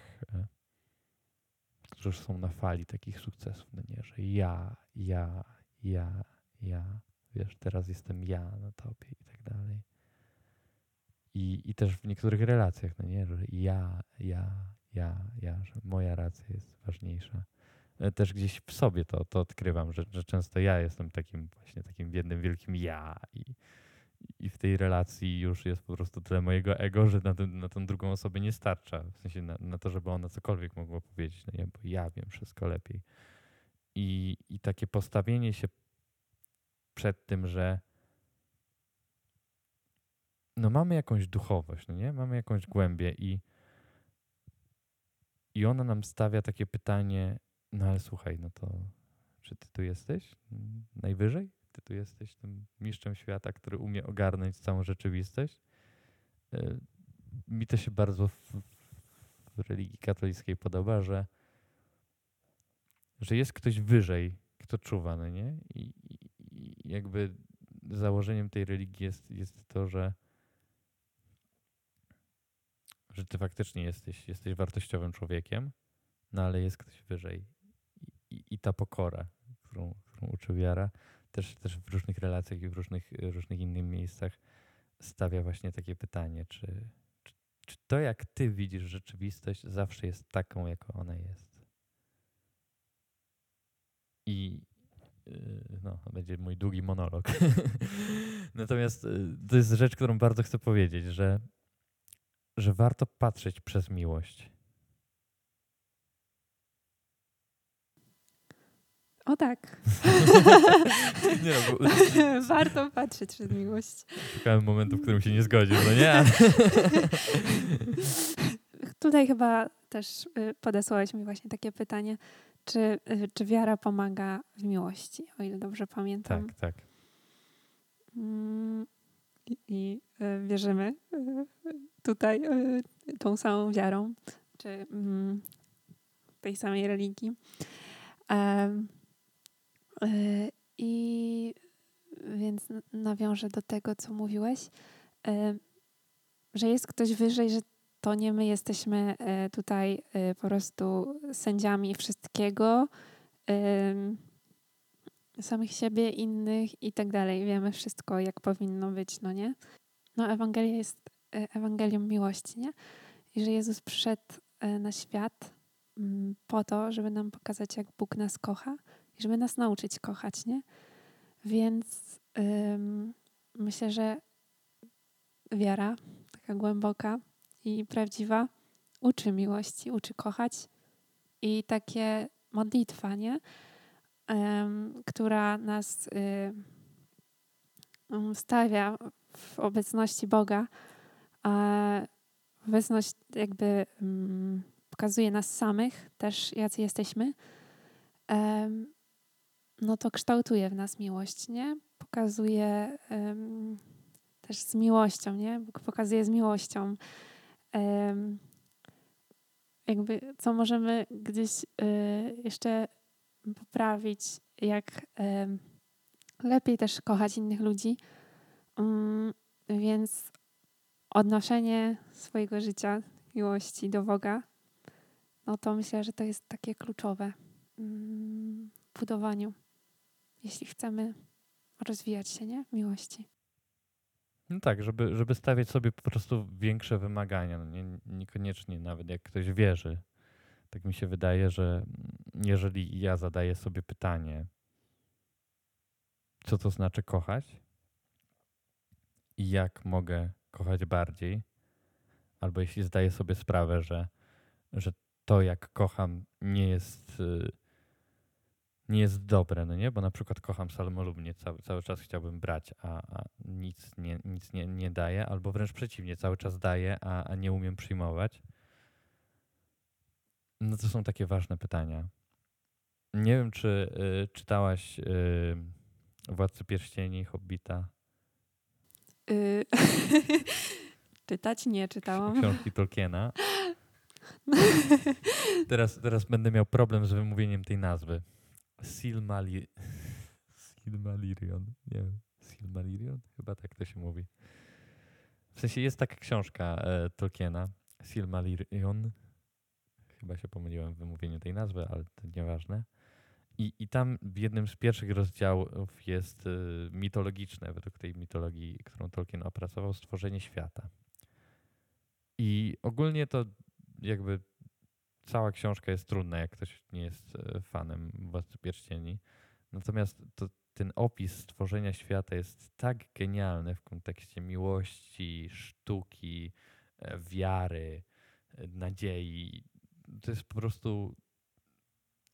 e, którzy są na fali takich sukcesów, no nie, że ja, ja, ja, ja, wiesz, teraz jestem ja na topie i tak dalej. I, I też w niektórych relacjach, no nie, że ja, ja, ja, ja, że moja racja jest ważniejsza. E, Też gdzieś w sobie to, to odkrywam, że, że często ja jestem takim właśnie takim jednym wielkim ja i, i w tej relacji już jest po prostu tyle mojego ego, że na, ten, na tą drugą osobę nie starcza. W sensie na, na to, żeby ona cokolwiek mogła powiedzieć, no nie, bo ja wiem wszystko lepiej. I, I takie postawienie się przed tym, że no mamy jakąś duchowość, no nie? Mamy jakąś głębię i, i ona nam stawia takie pytanie, no ale słuchaj, no to czy ty tu jesteś najwyżej? Ty tu jesteś tym mistrzem świata, który umie ogarnąć całą rzeczywistość? Y, Mi to się bardzo w, w religii katolickiej podoba, że, że jest ktoś wyżej, kto czuwa, no nie? I, i, i jakby założeniem tej religii jest, jest to, że, że ty faktycznie jesteś, jesteś wartościowym człowiekiem, no ale jest ktoś wyżej. I, i ta pokora, którą, którą uczy wiara, też, też w różnych relacjach i w różnych, różnych innych miejscach stawia właśnie takie pytanie, czy, czy, czy to jak ty widzisz rzeczywistość zawsze jest taką, jaką ona jest. I yy, no, będzie mój długi monolog. (laughs) Natomiast yy, to jest rzecz, którą bardzo chcę powiedzieć, że, że warto patrzeć przez miłość. O tak. Nie, bo (laughs) Warto patrzeć przez miłość. szukałem momentu, w którym się nie zgodził, no nie? (laughs) Tutaj chyba też y, podesłałeś mi właśnie takie pytanie, czy, y, czy wiara pomaga w miłości, o ile dobrze pamiętam. Tak, tak. Mm, I, i y, wierzymy tutaj tą samą wiarą, czy mm, tej samej religii. I więc nawiążę do tego, co mówiłeś, y, że jest ktoś wyżej, że to nie my jesteśmy y, tutaj po prostu sędziami wszystkiego, samych siebie, innych i tak dalej. Wiemy wszystko, jak powinno być, no nie? No Ewangelia jest e, Ewangelią miłości, nie? I że Jezus przyszedł e, na świat mm, po to, żeby nam pokazać, jak Bóg nas kocha i żeby nas nauczyć kochać, nie? Więc ym, myślę, że wiara, taka głęboka i prawdziwa, uczy miłości, uczy kochać i takie modlitwa, nie? Em, która nas stawia w obecności Boga, a obecność jakby pokazuje nas samych, też jacy jesteśmy, no to kształtuje w nas miłość, nie? Pokazuje em, też z miłością, nie? Bóg pokazuje z miłością. em, jakby co możemy gdzieś y, jeszcze poprawić, jak em, lepiej też kochać innych ludzi. Mm, więc odnoszenie swojego życia, miłości do Boga, no to myślę, że to jest takie kluczowe w budowaniu, jeśli chcemy rozwijać się nie? miłości. No tak, żeby, żeby stawiać sobie po prostu większe wymagania. No nie, niekoniecznie nawet jak ktoś wierzy. Tak mi się wydaje, że jeżeli ja zadaję sobie pytanie, co to znaczy kochać i jak mogę kochać bardziej, albo jeśli zdaję sobie sprawę, że, że to jak kocham nie jest, y, nie jest dobre, no nie? Bo na przykład kocham salmolubnie, cały, cały czas chciałbym brać, a, a nic, nie, nic nie, nie daję, albo wręcz przeciwnie, cały czas daję, a, a nie umiem przyjmować. No to są takie ważne pytania. Nie wiem, czy y, czytałaś y, Władcy Pierścieni, Hobbita, Y- (laughs) Czytać nie czytałam. książki Tolkiena. (laughs) Teraz, teraz będę miał problem z wymówieniem tej nazwy. Silmali... Silmarillion. Nie wiem. Silmarillion? Chyba tak to się mówi. W sensie jest taka książka e, Tolkiena. Silmarillion. Chyba się pomyliłem w wymówieniu tej nazwy, ale to nieważne. I, I tam w jednym z pierwszych rozdziałów jest y, mitologiczne, według tej mitologii, którą Tolkien opracował, stworzenie świata. I ogólnie to jakby cała książka jest trudna, jak ktoś nie jest e, fanem Władcy Pierścieni. Natomiast to, ten opis stworzenia świata jest tak genialny w kontekście miłości, sztuki, e, wiary, e, nadziei. To jest po prostu.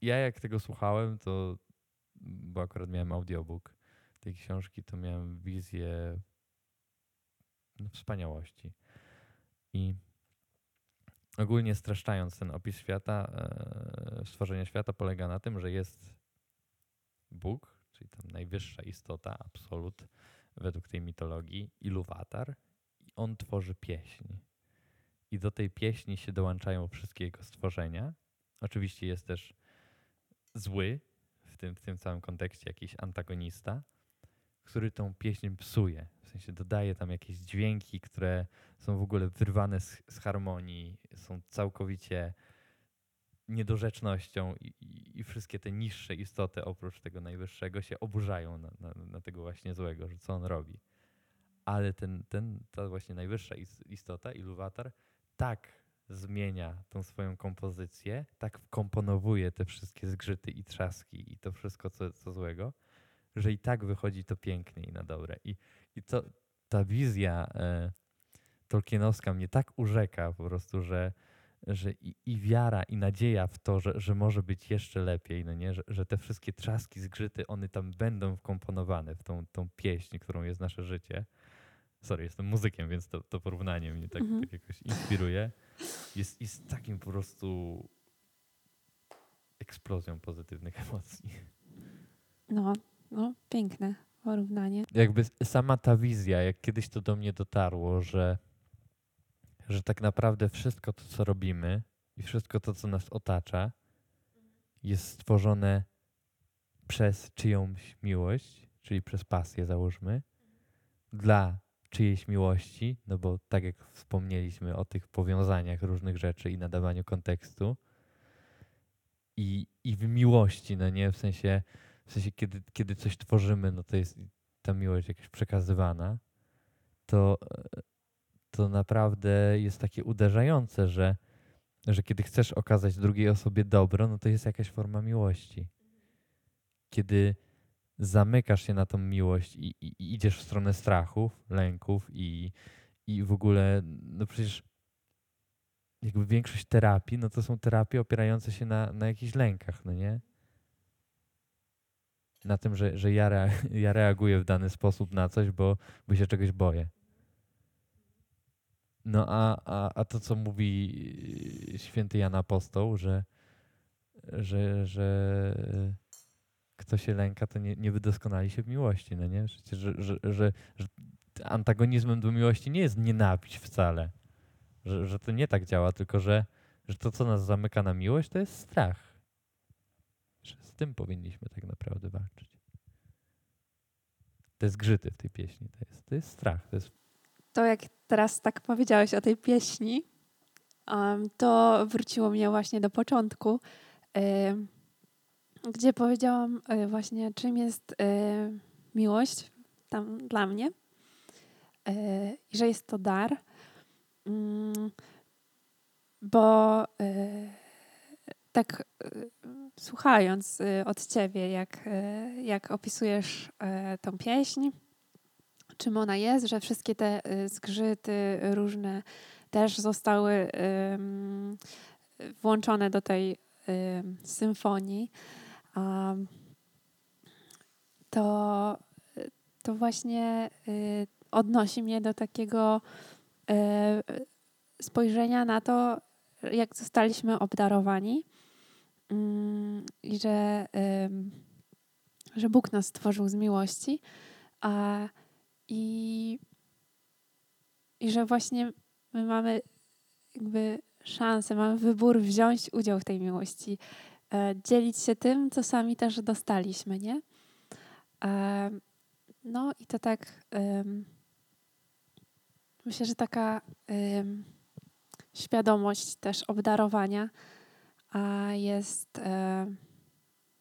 Ja jak tego słuchałem, to bo akurat miałem audiobook tej książki, to miałem wizję no, wspaniałości. I ogólnie streszczając ten opis świata, e, stworzenia świata polega na tym, że jest Bóg, czyli tam najwyższa istota, absolut, według tej mitologii, Iluwatar, i on tworzy pieśń. i do tej pieśni się dołączają wszystkie jego stworzenia. Oczywiście jest też zły, w tym, w tym całym kontekście jakiś antagonista, który tą pieśń psuje. Sensie dodaje tam jakieś dźwięki, które są w ogóle wyrwane z, z harmonii, są całkowicie niedorzecznością i, i, i, wszystkie te niższe istoty oprócz tego najwyższego się oburzają na, na, na, tego właśnie złego, że co on robi. Ale ten, ten, ta właśnie najwyższa istota, Iluwatar, tak zmienia tą swoją kompozycję, tak wkomponowuje te wszystkie zgrzyty i trzaski i to wszystko, co, co złego, że i tak wychodzi to pięknie i na dobre. I, i to, ta wizja e, tolkienowska mnie tak urzeka po prostu, że, że i, i, wiara, i nadzieja w to, że, że może być jeszcze lepiej, no nie? Że, że te wszystkie trzaski, zgrzyty, one tam będą wkomponowane w tą, tą pieśń, którą jest nasze życie. Sorry, jestem muzykiem, więc to, to porównanie mnie tak, mhm. tak jakoś inspiruje. Jest, jest takim po prostu eksplozją pozytywnych (laughs) emocji. No, no, piękne porównanie. Jakby sama ta wizja, jak kiedyś to do mnie dotarło, że, że tak naprawdę wszystko to, co robimy i wszystko to, co nas otacza, jest stworzone przez czyjąś miłość, czyli przez pasję, załóżmy, dla czyjejś miłości, no bo tak jak wspomnieliśmy o tych powiązaniach różnych rzeczy i nadawaniu kontekstu, i, i w miłości, no nie, w sensie w sensie, kiedy, kiedy coś tworzymy, no to jest ta miłość jakaś przekazywana, to, to naprawdę jest takie uderzające, że, że kiedy chcesz okazać drugiej osobie dobro, no to jest jakaś forma miłości. Kiedy zamykasz się na tą miłość i, i, i idziesz w stronę strachów, lęków i, i w ogóle, no przecież jakby większość terapii, no to są terapie opierające się na, na jakichś lękach, no nie? Na tym, że, że ja, rea (laughs) ja reaguję w dany sposób na coś, bo, bo się czegoś boję. No a, a, a to, co mówi yy, święty Jan Apostoł, że, że, że kto się lęka, to nie, nie wydoskonali się w miłości, no nie? Że, że, że, że antagonizmem do miłości nie jest nienawiść wcale. Że, że to nie tak działa, tylko że, że to, co nas zamyka na miłość, to jest strach tym powinniśmy tak naprawdę walczyć. Te zgrzyty w tej pieśni to jest, to jest strach. To, jest... to jak teraz tak powiedziałeś o tej pieśni, um, to wróciło mnie właśnie do początku, y, gdzie powiedziałam y, właśnie, czym jest y, miłość tam dla mnie i że jest to dar, mm, bo tak słuchając y, od ciebie, jak, y, jak opisujesz tą pieśń, czym ona jest, że wszystkie te zgrzyty różne też zostały włączone do tej symfonii, to, to właśnie odnosi mnie do takiego spojrzenia na to, jak zostaliśmy obdarowani i że, że Bóg nas stworzył z miłości a, i, i że właśnie my mamy jakby szansę, mamy wybór wziąć udział w tej miłości, e, dzielić się tym, co sami też dostaliśmy, nie? E, no i to tak myślę, że taka świadomość też obdarowania a jest e,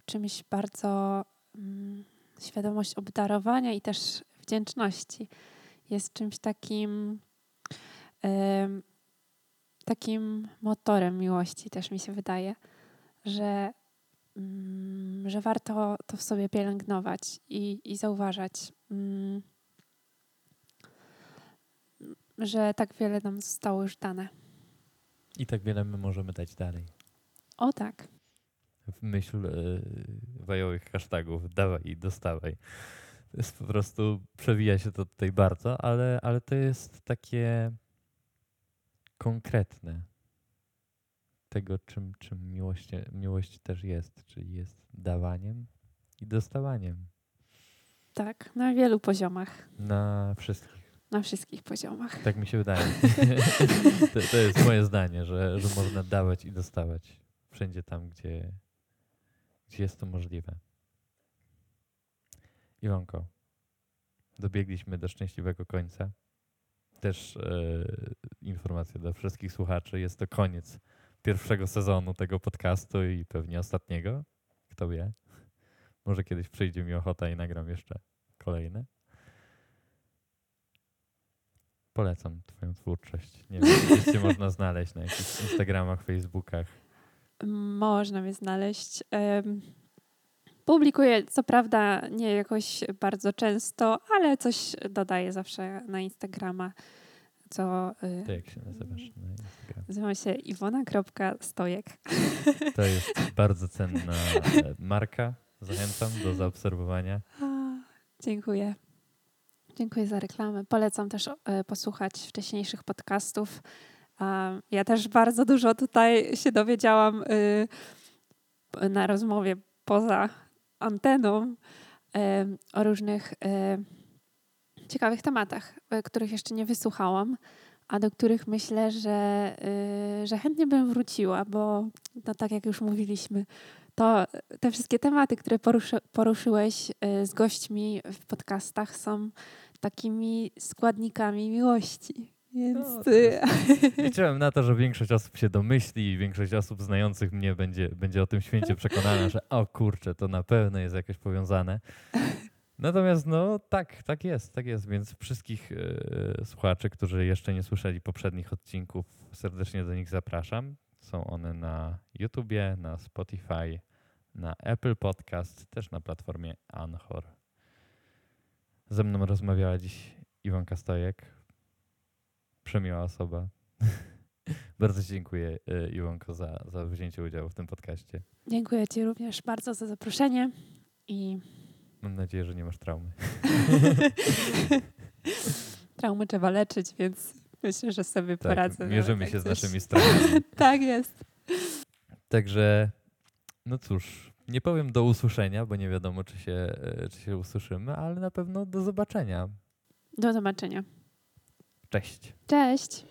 czymś bardzo mm, świadomość obdarowania i też wdzięczności. Jest czymś takim e, takim motorem miłości też mi się wydaje, że, mm, że warto to w sobie pielęgnować i, i zauważać, mm, że tak wiele nam zostało już dane. I tak wiele my możemy dać dalej. O tak. W myśl y, wajowych hashtagów dawaj i dostawaj. To jest po prostu, przewija się to tutaj bardzo, ale, ale to jest takie konkretne tego, czym, czym miłość, miłość też jest, czyli jest dawaniem i dostawaniem. Tak, na wielu poziomach. Na wszystkich. na wszystkich poziomach. Tak mi się wydaje. (laughs) to, to jest moje zdanie, że, że można dawać i dostawać wszędzie tam, gdzie, gdzie jest to możliwe. Iwonko, dobiegliśmy do szczęśliwego końca. Też e, informacja dla wszystkich słuchaczy. Jest to koniec pierwszego sezonu tego podcastu i pewnie ostatniego. Kto wie? Może kiedyś przyjdzie mi ochota i nagram jeszcze kolejne. Polecam Twoją twórczość. Nie wiem, gdzieś cię można znaleźć na jakichś Instagramach, Facebookach. Można mnie znaleźć. Publikuję, co prawda, nie jakoś bardzo często, ale coś dodaję zawsze na Instagrama. Co y, To jak się nazywasz na Instagramie? nazywam się iwona.stojek. (laughs) To jest bardzo cenna e, marka. Zachęcam do zaobserwowania. Dziękuję. Dziękuję za reklamę. Polecam też e, posłuchać wcześniejszych podcastów. Ja też bardzo dużo tutaj się dowiedziałam y, na rozmowie poza anteną o różnych ciekawych tematach, e, których jeszcze nie wysłuchałam, a do których myślę, że, y, że chętnie bym wróciła, bo no, tak jak już mówiliśmy, to te wszystkie tematy, które poruszy, poruszyłeś y, z gośćmi w podcastach są takimi składnikami miłości. Więc No, y, (laughs) Liczyłem na to, że większość osób się domyśli i większość osób znających mnie będzie, będzie o tym święcie przekonana, że o kurczę, to na pewno jest jakoś powiązane. Natomiast no tak, tak jest, tak jest, więc wszystkich e, słuchaczy, którzy jeszcze nie słyszeli poprzednich odcinków, serdecznie do nich zapraszam. Są one na YouTubie, na Spotify, na Apple Podcast, też na platformie Anchor. Ze mną rozmawiała dziś Iwonka Stojek, przemiła osoba. (laughs) Bardzo Ci dziękuję, e, Iwonko, za, za wzięcie udziału w tym podcaście. dziękuję Ci również bardzo za zaproszenie i Mam nadzieję, że nie masz traumy. (laughs) traumy trzeba leczyć, więc myślę, że sobie Tak, poradzę. mierzymy nawet się z naszymi stronami. (laughs) tak jest. Także, no cóż, nie powiem do usłyszenia, bo nie wiadomo, czy się, e, czy się usłyszymy, ale na pewno do zobaczenia. Do zobaczenia. Cześć. Cześć.